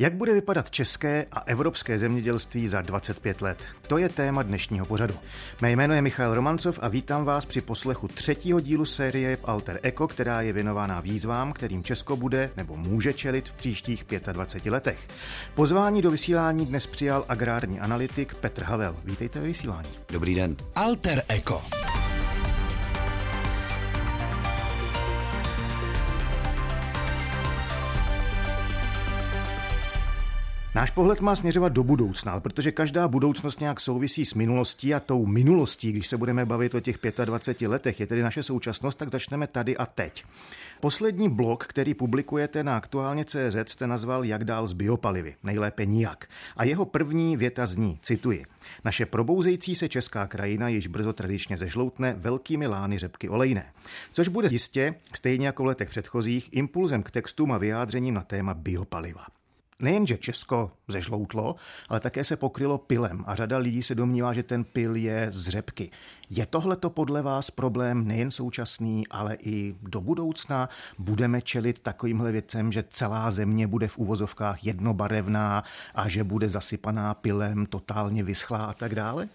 Jak bude vypadat české a evropské zemědělství za 25 let? To je téma dnešního pořadu. Mé jméno je Michal Romancov a vítám vás při poslechu třetího dílu série Alter Eco, která je věnovaná výzvám, kterým Česko bude nebo může čelit v příštích 25 letech. Pozvání do vysílání dnes přijal agrární analytik Petr Havel. Vítejte ve vysílání. Dobrý den. Alter Eco. Náš pohled má směřovat do budoucna, protože každá budoucnost nějak souvisí s minulostí a tou minulostí, když se budeme bavit o těch 25 letech, je tedy naše současnost, tak začneme tady a teď. Poslední blog, který publikujete na aktuálně CZ, jste nazval Jak dál z biopalivy, nejlépe nijak. A jeho první věta zní, cituji, naše probouzející se česká krajina již brzo tradičně zežloutne velkými lány řepky olejné. Což bude jistě, stejně jako v letech předchozích, impulzem k textům a vyjádřením na téma biopaliva. Nejenže Česko zežloutlo, ale také se pokrylo pilem a řada lidí se domnívá, že ten pil je z řepky. Je tohle to podle vás problém nejen současný, ale i do budoucna? Budeme čelit takovýmhle věcem, že celá země bude v úvozovkách jednobarevná a že bude zasypaná pilem, totálně vyschlá a tak dále?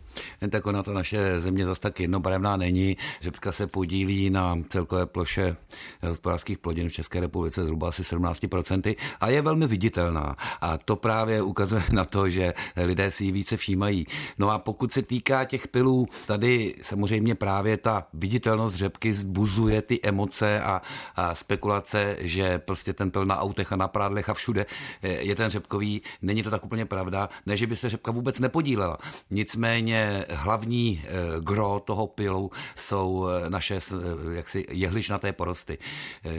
Tak ona to naše země zase tak jednobarevná není. Řepka se podílí na celkové ploše hospodářských plodin v České republice zhruba asi 17% a je velmi viditelná. A to právě ukazuje na to, že lidé si ji více všímají. No a pokud se týká těch pilů, tady samozřejmě právě ta viditelnost řepky zbuzuje ty emoce a, a spekulace, že prostě ten pil na autech a na prádlech a všude je ten řepkový. Není to tak úplně pravda. Ne, že by se řepka vůbec nepodílela. Nicméně hlavní eh, gro toho pilu jsou eh, naše eh, jaksi jehličnaté porosty.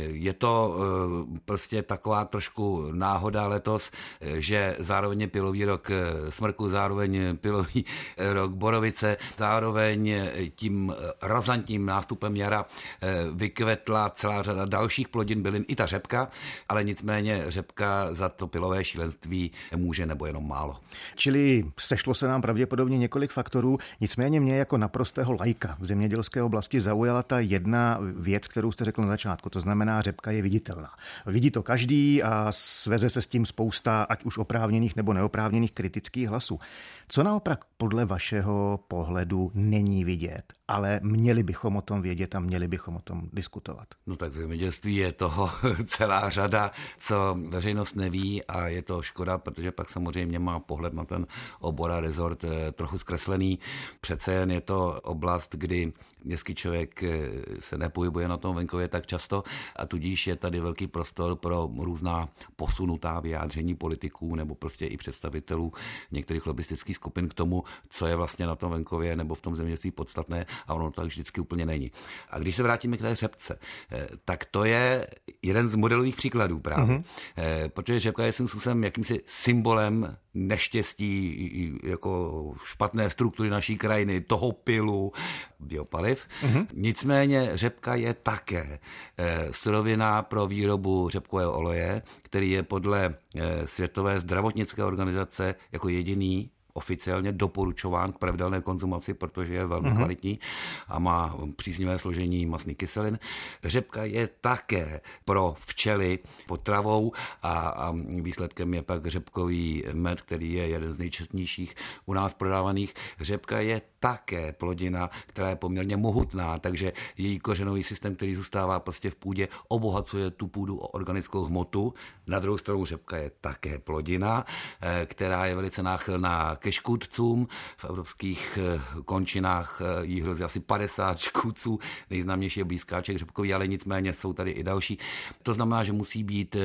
Je to prostě taková trošku náhoda letos, že zároveň je pilový rok smrku, zároveň pilový rok borovice, zároveň tím razantním nástupem jara vykvetla celá řada dalších plodin bylin, i ta řepka, ale nicméně řepka za to pilové šílenství může nebo jenom málo. Čili sešlo se nám pravděpodobně několik faktorů, nicméně mě jako naprostého lajka v zemědělské oblasti zaujala ta jedna věc, kterou jste řekl na začátku, to znamená, řepka je viditelná. Vidí to každý a sveze se s tím spousta, ať už oprávněných nebo neoprávněných kritických hlasů. Co naopak podle vašeho pohledu není vidět, ale měli bychom o tom vědět a měli bychom o tom diskutovat? No tak v zemědělství je toho celá řada, co veřejnost neví a je to škoda, protože pak samozřejmě má pohled na ten obor a rezort eh, trochu zkreslený. Přece jen je to oblast, kdy městský člověk eh, se nepohybuje na tom venkově tak často a tudíž je tady velký prostor pro různá posunutá vyjádření politiků nebo prostě i představitelů některých lobistických skupin k tomu, co je vlastně na tom venkově nebo v tom zemědělství podstatné a ono to tak vždycky úplně není. A když se vrátíme k té řepce, eh, tak to je jeden z modelových příkladů právě. Mm-hmm. Protože řepka je svým způsobem jakýmsi symbolem neštěstí, jako špatné struktury naší krajiny, toho pilu, biopaliv. Mm-hmm. Nicméně řepka je také eh, surovina pro výrobu řepkového oleje, který je podle Světové zdravotnické organizace jako jediný oficiálně doporučován k pravidelné konzumaci, protože je velmi mm-hmm. kvalitní a má příznivé složení masných kyselin. Řepka je také pro včely potravou a, a výsledkem je pak řepkový med, který je jeden z nejčetnějších u nás prodávaných. Řepka je také plodina, která je poměrně mohutná, takže její kořenový systém, který zůstává prostě v půdě, obohacuje tu půdu o organickou hmotu. Na druhou stranu řepka je také plodina, eh, která je velice náchylná ke škůdcům. V evropských eh, končinách eh, jí hrozí asi 50 škůdců, nejznámější je blízkáček řepkový, ale nicméně jsou tady i další. To znamená, že musí být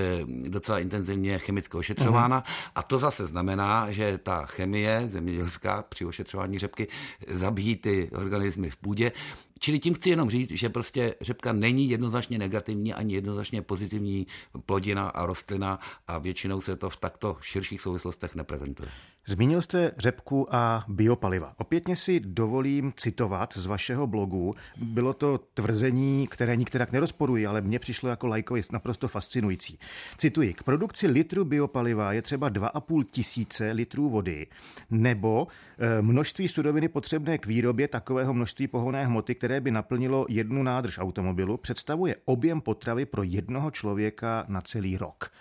docela intenzivně chemicky ošetřována uh-huh. a to zase znamená, že ta chemie zemědělská při ošetřování řepky zabíjí ty organismy v půdě. Čili tím chci jenom říct, že prostě řepka není jednoznačně negativní ani jednoznačně pozitivní plodina a rostlina a většinou se to v takto širších souvislostech neprezentuje. Zmínil jste řepku a biopaliva. Opětně si dovolím citovat z vašeho blogu. Bylo to tvrzení, které nikterak nerozporuji, ale mně přišlo jako lajkovi naprosto fascinující. Cituji, k produkci litru biopaliva je třeba 2,5 tisíce litrů vody nebo eh, množství suroviny potřebné k výrobě takového množství pohonné hmoty, které by naplnilo jednu nádrž automobilu, představuje objem potravy pro jednoho člověka na celý rok.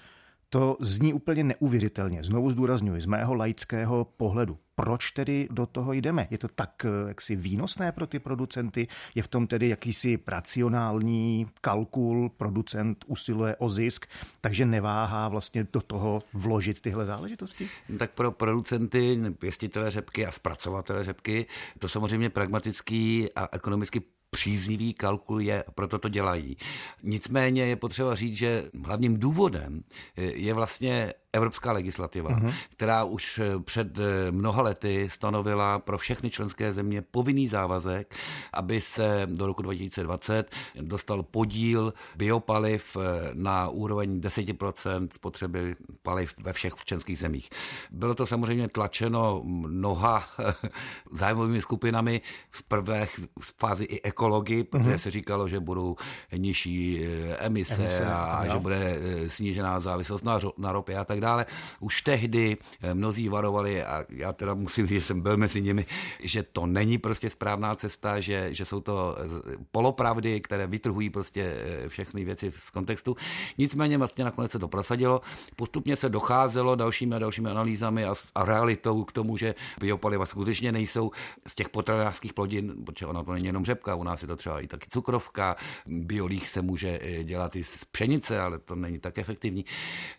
To zní úplně neuvěřitelně. Znovu zdůraznuju, z mého laického pohledu. Proč tedy do toho jdeme? Je to tak eh, jaksi výnosné pro ty producenty? Je v tom tedy jakýsi racionální kalkul, producent usiluje o zisk, takže neváhá vlastně do toho vložit tyhle záležitosti? Tak pro producenty, pěstitele řepky a zpracovatele řepky to samozřejmě pragmatický a ekonomicky příznivý kalkul je, proto to dělají. Nicméně je potřeba říct, že hlavním důvodem je vlastně evropská legislativa, uh-huh. která už eh, před eh, mnoha lety stanovila pro všechny členské země povinný závazek, aby se do roku 2020 dostal podíl biopaliv eh, na úroveň 10% spotřeby paliv ve všech členských zemích. Bylo to samozřejmě tlačeno mnoha zájmovými skupinami v prvé fázi i ekologii, protože uh-huh. se říkalo, že budou nižší emise, emise a, a že bude snížená závislost na, na ropě a tak tak dále. Už tehdy eh, mnozí varovali, a já teda musím říct, že jsem byl mezi nimi, že to není prostě správná cesta, že, že jsou to eh, polopravdy, které vytrhují prostě eh, všechny věci z kontextu. Nicméně vlastně nakonec se to prosadilo. Postupně se docházelo dalšími a dalšími analýzami a, a realitou k tomu, že biopaliva skutečně nejsou z těch potravinářských plodin, protože ona to není jenom řepka, u nás je to třeba i taky cukrovka, biolích se může dělat i z pšenice, ale to není tak efektivní.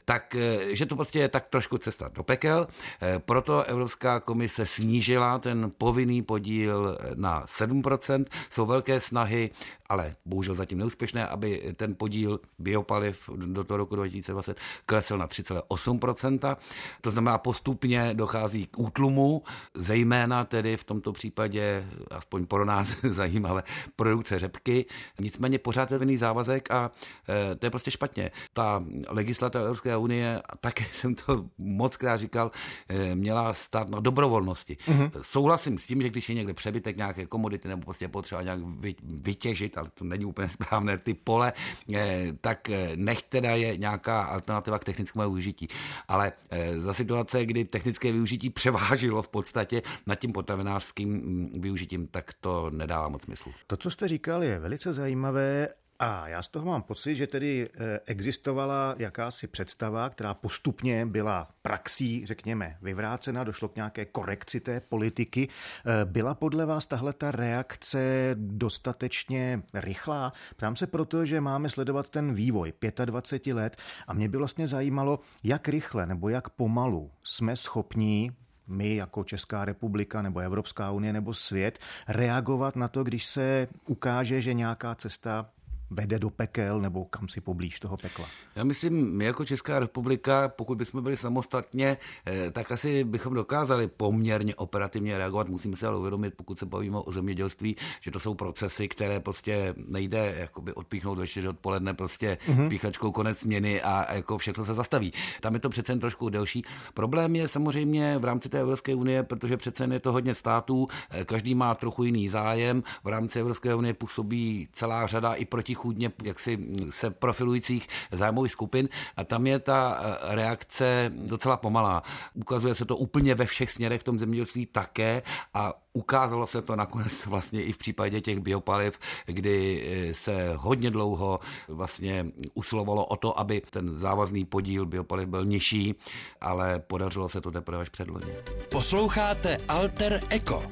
Tak, že to prostě je tak trošku cesta do pekel. Eh, proto Evropská komise snížila ten povinný podíl na 7%. Jsou velké snahy ale bohužel zatím neúspěšné, aby ten podíl biopaliv do toho roku 2020 klesl na 3,8%. To znamená, postupně dochází k útlumu, zejména tedy v tomto případě, aspoň pro nás zajímavé, produkce řepky. Nicméně pořád je vinný závazek a e, to je prostě špatně. Ta legislativa Evropské unie, a také jsem to moc krát říkal, e, měla stát na dobrovolnosti. Mm-hmm. Souhlasím s tím, že když je někde přebytek nějaké komodity nebo prostě potřeba nějak vytěžit ale to není úplně správné, ty pole, eh, tak eh, nech teda je nějaká alternativa k technickému využití. Ale eh, za situace, kdy technické využití převážilo v podstatě nad tím potravinářským mm, využitím, tak to nedává moc smyslu. To, co jste říkal, je velice zajímavé a já z toho mám pocit, že tedy eh, existovala jakási představa, která postupně byla praxí, řekněme, vyvrácena, došlo k nějaké korekci té politiky. Eh, byla podle vás tahle ta reakce dostatečně rychlá? Ptám se proto, že máme sledovat ten vývoj 25 let a mě by vlastně zajímalo, jak rychle nebo jak pomalu jsme schopní my jako Česká republika nebo Evropská unie nebo svět reagovat na to, když se ukáže, že nějaká cesta vede do pekel nebo kam si poblíž toho pekla? Já myslím, my jako Česká republika, pokud bychom byli samostatně, eh, tak asi bychom dokázali poměrně operativně reagovat. Musíme se ale uvědomit, pokud se bavíme o zemědělství, že to jsou procesy, které prostě nejde jakoby odpíchnout ve 4 odpoledne prostě mm-hmm. píchačkou konec směny a jako všechno se zastaví. Tam je to přece jen trošku delší. Problém je samozřejmě v rámci té Evropské unie, protože přece je to hodně států, eh, každý má trochu jiný zájem. V rámci Evropské unie působí celá řada i proti protichůdně jaksi se profilujících zájmových skupin a tam je ta eh, reakce docela pomalá. Ukazuje se to úplně ve všech směrech v tom zemědělství také a ukázalo se to nakonec vlastně i v případě těch biopaliv, kdy eh, se hodně dlouho vlastně usilovalo o to, aby ten závazný podíl biopaliv byl nižší, ale podařilo se to teprve až předloni. Posloucháte Alter Eko,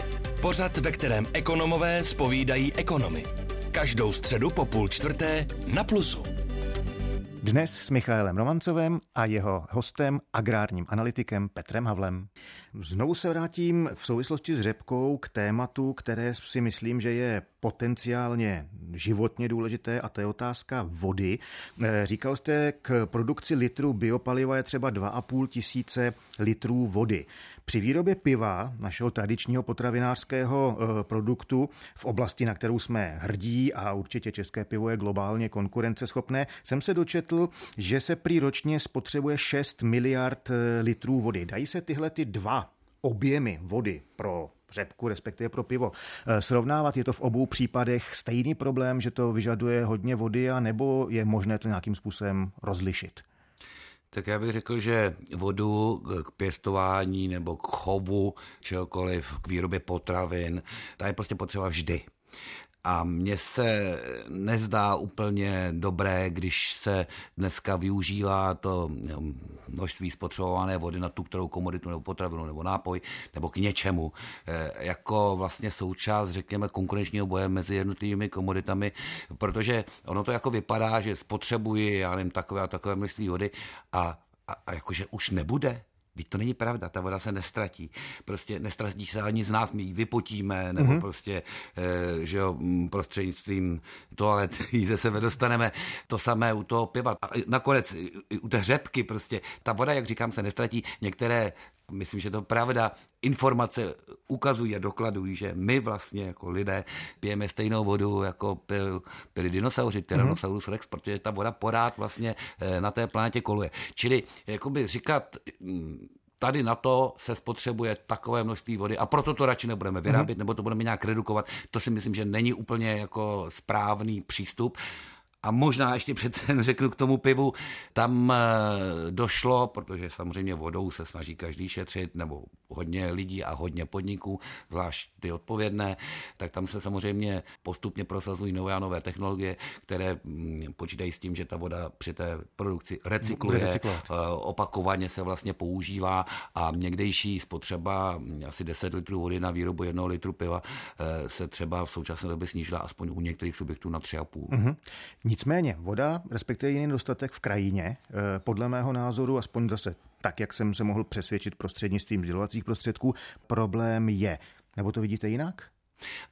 pořad, ve kterém ekonomové spovídají ekonomy. Každou středu po půl čtvrté na Plusu. Dnes s Michaelem Romancovem a jeho hostem, agrárním analytikem Petrem Havlem. Znovu se vrátím v souvislosti s řepkou k tématu, které si myslím, že je potenciálně životně důležité a to je otázka vody. Eh, říkal jste, k produkci litru biopaliva je třeba 2,5 tisíce litrů vody. Při výrobě piva, našeho tradičního potravinářského eh, produktu, v oblasti, na kterou jsme hrdí a určitě české pivo je globálně konkurenceschopné, jsem se dočetl, že se prý ročně spotřebuje 6 miliard eh, litrů vody. Dají se tyhle ty dva objemy vody pro řepku, respektive pro pivo. Eh, srovnávat je to v obou případech stejný problém, že to vyžaduje hodně vody, a nebo je možné to nějakým způsobem rozlišit? Tak já bych řekl, že vodu k pěstování nebo k chovu čehokoliv, k výrobě potravin, ta je prostě potřeba vždy. A mně se nezdá úplně dobré, když se dneska využívá to množství spotřebované vody na tu kterou komoditu nebo potravinu nebo nápoj nebo k něčemu eh, jako vlastně součást, řekněme, konkurenčního boje mezi jednotlivými komoditami, protože ono to jako vypadá, že spotřebuji, já nevím, takové a takové množství vody a, a, a jakože už nebude. Teď to není pravda, ta voda se nestratí. Prostě nestratí se ani z nás, my ji vypotíme, nebo mm-hmm. prostě, e, že jo, prostřednictvím toalet jí ze sebe dostaneme. To samé u toho piva. A nakonec u té řepky prostě, ta voda, jak říkám, se nestratí. Některé myslím, že to pravda, informace ukazují a dokladují, že my vlastně jako lidé pijeme stejnou vodu, jako pil, pili dinosauři, Tyrannosaurus mm-hmm. rex, protože ta voda porád vlastně eh, na té planetě koluje. Čili jakoby říkat, mm, tady na to se spotřebuje takové množství vody a proto to radši nebudeme vyrábět, mm-hmm. nebo to budeme nějak redukovat. To si myslím, že není úplně jako správný přístup. A možná ještě přece řeknu k tomu pivu, tam eh, došlo, protože samozřejmě vodou se snaží každý šetřit, nebo hodně lidí a hodně podniků, zvlášť ty odpovědné, tak tam se samozřejmě postupně prosazují nové a nové technologie, které mm, počítají s tím, že ta voda při té produkci recykluje, eh, opakovaně se vlastně používá a někdejší spotřeba mm, asi 10 litrů vody na výrobu jednoho litru piva eh, se třeba v současné době snížila aspoň u některých subjektů na 3,5. Mm-hmm. Nicméně voda, respektive jiný dostatek v krajině, eh, podle mého názoru, aspoň zase tak, jak jsem se mohl přesvědčit prostřednictvím vzdělovacích prostředků, problém je. Nebo to vidíte jinak?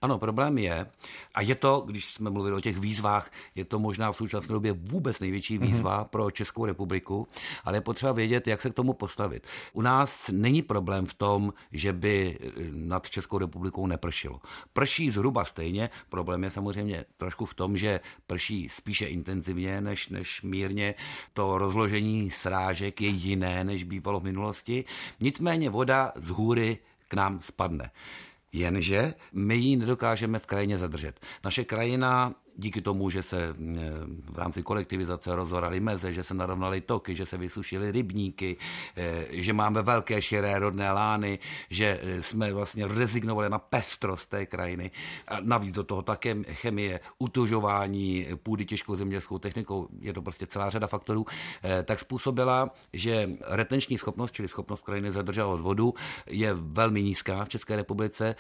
Ano, problém je, a je to, když jsme mluvili o těch výzvách, je to možná v současné době vůbec největší mhm. výzva mm-hmm. pro Českou republiku, ale je potřeba vědět, jak se k tomu postavit. U nás není problém v tom, že by eh, nad Českou republikou nepršilo. Prší zhruba stejně, problém je samozřejmě trošku v tom, že prší spíše intenzivně než, než mírně. To rozložení srážek je jiné, než bývalo v minulosti. Nicméně voda z hůry k nám spadne. Jenže my ji nedokážeme v krajině zadržet. Naše krajina díky tomu, že se eh, v rámci kolektivizace rozhoraly meze, že se narovnaly toky, že se vysušily rybníky, eh, že máme velké širé rodné lány, že eh, jsme vlastně rezignovali na pestrost té krajiny. A navíc do toho také chemie, utužování půdy těžkou zemědělskou technikou, je to prostě celá řada faktorů, tak způsobila, že retenční schopnost, čili schopnost krajiny zadržovat vodu, je velmi nízká v České republice.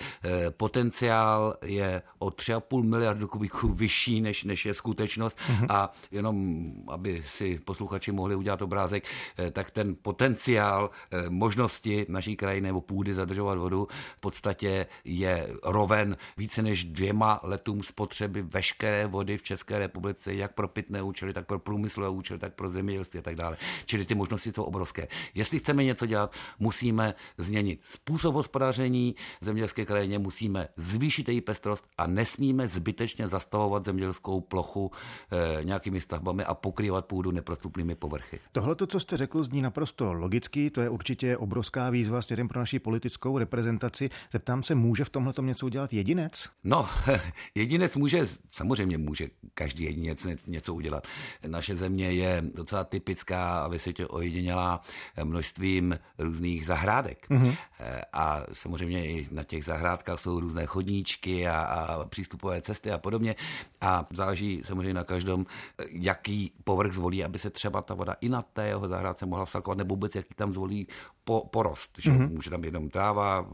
Potenciál je o 3,5 miliardu kubíků vyšší vyšší, než, než je skutečnost. Mm-hmm. A jenom, aby si posluchači mohli udělat obrázek, eh, tak ten potenciál eh, možnosti naší krajiny nebo půdy zadržovat vodu v podstatě je roven více než dvěma letům spotřeby veškeré vody v České republice, jak pro pitné účely, tak pro průmyslové účely, tak pro zemědělství a tak dále. Čili ty možnosti jsou obrovské. Jestli chceme něco dělat, musíme změnit způsob hospodaření zemědělské krajině, musíme zvýšit její pestrost a nesmíme zbytečně zastavovat země zemědělskou plochu e, nějakými stavbami a pokrývat půdu neprostupnými povrchy. Tohle, co jste řekl, zní naprosto logicky. To je určitě obrovská výzva směrem pro naši politickou reprezentaci. Zeptám se, může v tomhle něco udělat jedinec? No, jedinec může, samozřejmě může každý jedinec něco udělat. Naše země je docela typická a vysvětě ojedinělá množstvím různých zahrádek. Mm-hmm. A samozřejmě i na těch zahrádkách jsou různé chodníčky a, a přístupové cesty a podobně. A záleží samozřejmě na každém, jaký povrch zvolí, aby se třeba ta voda i na té jeho zahrádce mohla vsakovat, nebo vůbec jaký tam zvolí po, porost. Že? Mm-hmm. Může tam být jenom tráva,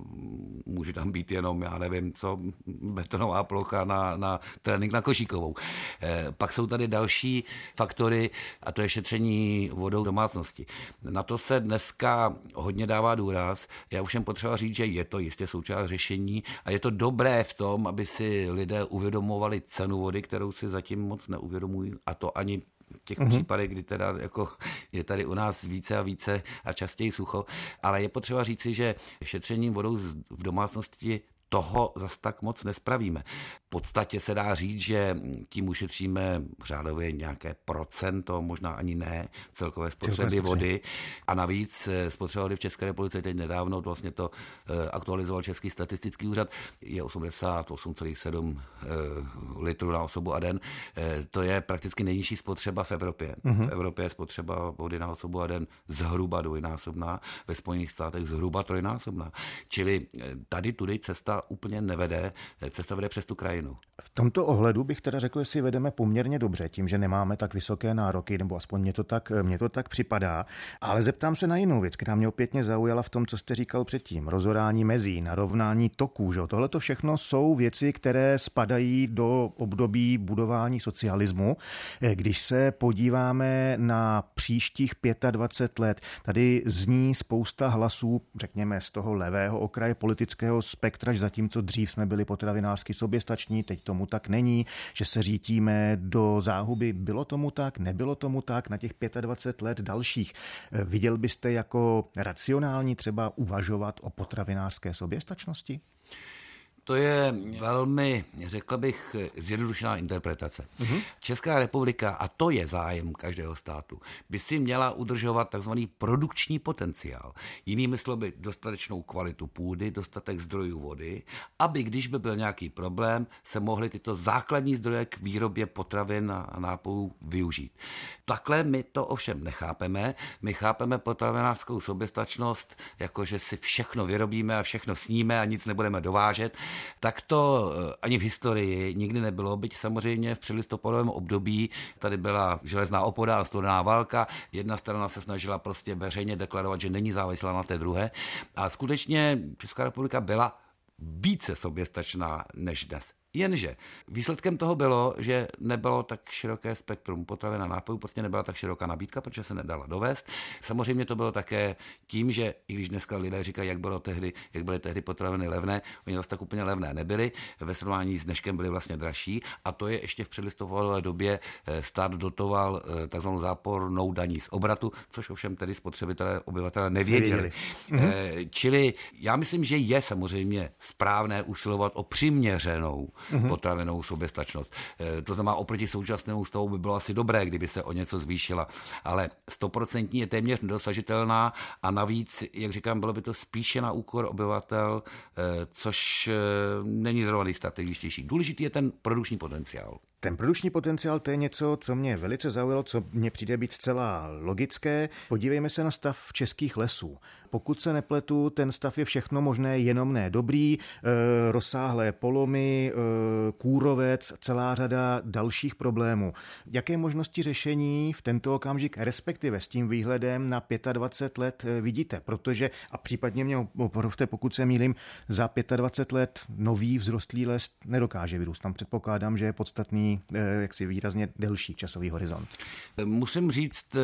může tam být jenom, já nevím, co, betonová plocha na, na trénink na košíkovou. E, pak jsou tady další faktory, a to je šetření vodou domácnosti. Na to se dneska hodně dává důraz. Já už jen potřeba říct, že je to jistě součást řešení a je to dobré v tom, aby si lidé uvědomovali cenu vody, kterou si zatím moc neuvědomují, a to ani v těch mm-hmm. případech, kdy teda jako je tady u nás více a více a častěji sucho, ale je potřeba říci, že šetřením vodou v domácnosti toho zas tak moc nespravíme. V podstatě se dá říct, že tím ušetříme řádově nějaké procento, možná ani ne, celkové spotřeby vody. A navíc eh, spotřeba vody v České republice teď nedávno, vlastně to eh, aktualizoval Český statistický úřad, je 88,7 eh, litrů na osobu a den. To je prakticky nejnižší spotřeba v Evropě. Mm-hmm. V Evropě je spotřeba vody na osobu a den zhruba dvojnásobná, ve Spojených státech zhruba trojnásobná. Čili tady tudy cesta úplně nevede. Cesta vede přes tu krajinu. V tomto ohledu bych teda řekl, že si vedeme poměrně dobře tím, že nemáme tak vysoké nároky, nebo aspoň mě to tak, mě to tak připadá. Ale zeptám se na jinou věc, která mě opětně zaujala v tom, co jste říkal předtím. Rozorání mezí, narovnání toků. Že? Tohle to všechno jsou věci, které spadají do období budování socialismu. Když se podíváme na příštích 25 let, tady zní spousta hlasů, řekněme, z toho levého okraje politického spektra, že zatímco dřív jsme byli potravinářsky soběstační, teď tomu tak není, že se řítíme do záhuby. Bylo tomu tak, nebylo tomu tak na těch 25 let dalších. Viděl byste jako racionální třeba uvažovat o potravinářské soběstačnosti? To je velmi, řekl bych, zjednodušená interpretace. Mm-hmm. Česká republika, a to je zájem každého státu, by si měla udržovat takzvaný produkční potenciál. Jinými slovy, dostatečnou kvalitu půdy, dostatek zdrojů vody, aby když by byl nějaký problém, se mohly tyto základní zdroje k výrobě potravin a nápojů využít. Takhle my to ovšem nechápeme. My chápeme potravinářskou soběstačnost, jako že si všechno vyrobíme a všechno sníme a nic nebudeme dovážet tak to eh, ani v historii nikdy nebylo, byť samozřejmě v předlistopadovém období tady byla železná opoda a studená válka. Jedna strana se snažila prostě veřejně deklarovat, že není závislá na té druhé. A skutečně Česká republika byla více soběstačná než dnes. Jenže výsledkem toho bylo, že nebylo tak široké spektrum potravin a nápojů, prostě nebyla tak široká nabídka, protože se nedala dovést. Samozřejmě to bylo také tím, že i když dneska lidé říkají, jak bylo tehdy, jak byly tehdy potraviny levné, oni zase tak úplně levné nebyly, ve srovnání s dneškem byly vlastně dražší a to je ještě v předlistopadové době eh, stát dotoval eh, takzvanou zápornou daní z obratu, což ovšem tedy spotřebitelé, obyvatele nevěděli. nevěděli. Mhm. Čili já myslím, že je samozřejmě správné usilovat o přiměřenou mm-hmm. potravinovou soběstačnost. Eh, to znamená, oproti současnému stavu by bylo asi dobré, kdyby se o něco zvýšila, ale stoprocentní je téměř nedosažitelná a navíc, jak říkám, bylo by to spíše na úkor obyvatel, eh, což eh, není zrovna nejstrategičtější. Důležitý je ten produkční potenciál. Ten produkční potenciál to je něco, co mě velice zaujalo, co mně přijde být zcela logické. Podívejme se na stav českých lesů. Pokud se nepletu, ten stav je všechno možné, jenom ne dobrý, e, rozsáhlé polomy, e, kůrovec, celá řada dalších problémů. Jaké možnosti řešení v tento okamžik, respektive s tím výhledem na 25 let eh, vidíte? Protože, a případně mě opravte, pokud se mýlim, za 25 let nový vzrostlý les nedokáže vyrůst. Tam předpokládám, že je podstatný jaksi výrazně delší časový horizont. Musím říct,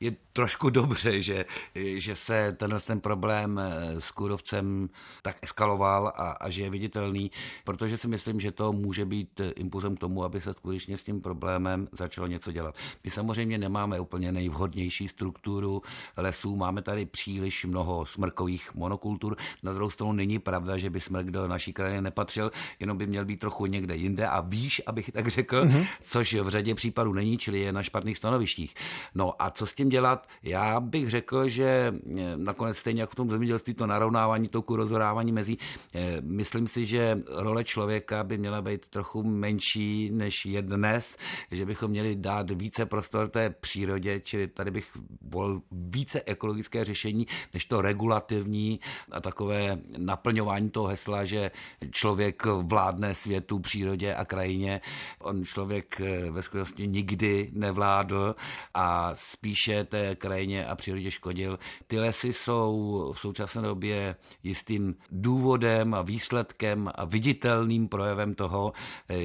je trošku dobře, že, že se tenhle ten problém eh, s kůrovcem tak eskaloval a, a že je viditelný, protože si myslím, že to může být eh, impulzem k tomu, aby se skutečně s tím problémem začalo něco dělat. My samozřejmě nemáme úplně nejvhodnější strukturu lesů, máme tady příliš mnoho smrkových monokultur. Na druhou stranu není pravda, že by smrk do naší krajiny nepatřil, jenom by měl být trochu někde jinde a výš, abych tak řekl, mm-hmm. což v řadě případů není, čili je na špatných stanovištích. No a co s tím dělat? Já bych řekl, že eh, nakonec stejně jako v tom zemědělství to narovnávání toku, rozhodávání mezi. Eh, myslím si, že role člověka by měla být trochu menší, než je dnes, že bychom měli dát více prostor té přírodě, čili tady bych volil více ekologické řešení, než to regulativní a takové naplňování toho hesla, že člověk vládne světu, přírodě a krajině. On člověk eh, ve skutečnosti nikdy nevládl a spíše té krajině a přírodě škodil. Ty lesy jsou v současné době jistým důvodem a výsledkem a viditelným projevem toho,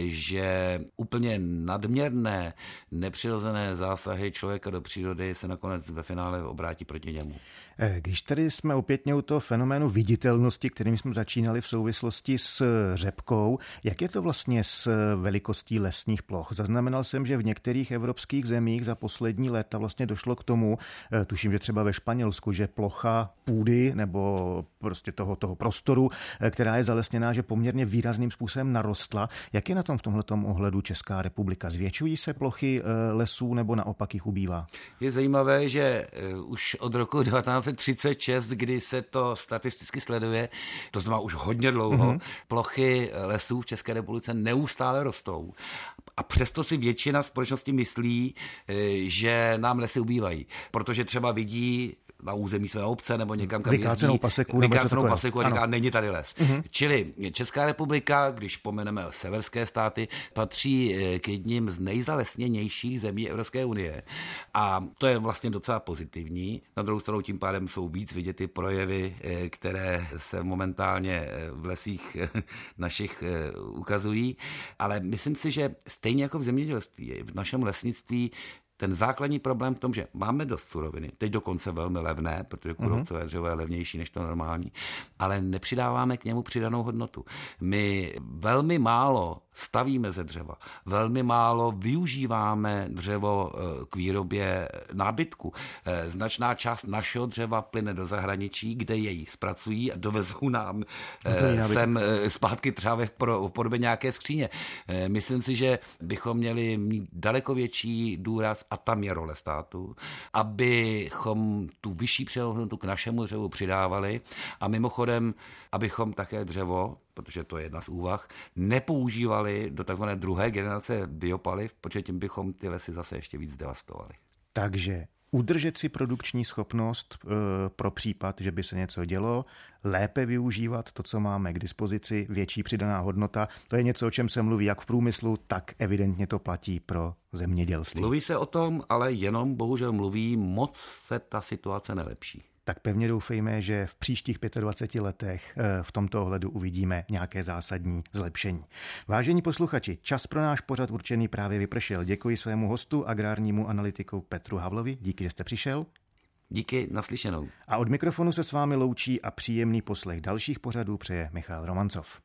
že úplně nadměrné, nepřirozené zásahy člověka do přírody se nakonec ve finále obrátí proti němu. Eh, když tady jsme opětně u toho fenoménu viditelnosti, kterým jsme začínali v souvislosti s řepkou, jak je to vlastně s velikostí lesních ploch? Zaznamenal jsem, že v některých evropských zemích za poslední léta vlastně došlo k tomu, eh, tuším, že třeba ve Španělsku, že plocha půdy nebo prostě toho, toho prostoru, eh, která je zalesněná, že poměrně výrazným způsobem narostla. Jak je na tom v tomto ohledu Česká republika? Zvětšují se plochy lesů nebo naopak jich ubývá? Je zajímavé, že už od roku 19 1936, kdy se to statisticky sleduje, to znamená už hodně dlouho, mm-hmm. plochy lesů v České republice neustále rostou. A přesto si většina společnosti myslí, eh, že nám lesy ubývají, protože třeba vidí na území své obce nebo někam, kam vykácenou jezdí, paseku, vykácenou paseku a říká, není tady les. Uh-huh. Čili Česká republika, když pomeneme severské státy, patří eh, k jedním z nejzalesněnějších zemí Evropské unie. A to je vlastně docela pozitivní. Na druhou stranu tím pádem jsou víc vidět ty projevy, eh, které se momentálně eh, v lesích našich ukazují. Ale myslím si, že stejně jako v zemědělství, v našem lesnictví ten základní problém v tom, že máme dost suroviny, teď dokonce velmi levné, protože kůrovcové dřevo je levnější než to normální, ale nepřidáváme k němu přidanou hodnotu. My velmi málo stavíme ze dřeva, velmi málo využíváme dřevo eh, k výrobě nábytku. Eh, značná část našeho dřeva plyne do zahraničí, kde jej zpracují a dovezou nám eh, sem zpátky třeba v podobě nějaké skříně. Myslím si, že bychom měli mít daleko větší důraz a tam je role státu, abychom tu vyšší přehodnotu k našemu dřevu přidávali a mimochodem, abychom také dřevo, protože to je jedna z úvah, nepoužívali do takzvané druhé generace biopaliv, protože tím bychom ty lesy zase ještě víc devastovali. Takže udržet si produkční schopnost e, pro případ, že by se něco dělo, lépe využívat to, co máme k dispozici, větší přidaná hodnota. To je něco, o čem se mluví jak v průmyslu, tak evidentně to platí pro zemědělství. Mluví se o tom, ale jenom bohužel mluví, moc se ta situace nelepší tak pevně doufejme, že v příštích 25 letech eh, v tomto ohledu uvidíme nějaké zásadní zlepšení. Vážení posluchači, čas pro náš pořad určený právě vypršel. Děkuji svému hostu, agrárnímu analytiku Petru Havlovi. Díky, že jste přišel. Díky, naslyšenou. A od mikrofonu se s vámi loučí a příjemný poslech dalších pořadů přeje Michal Romancov.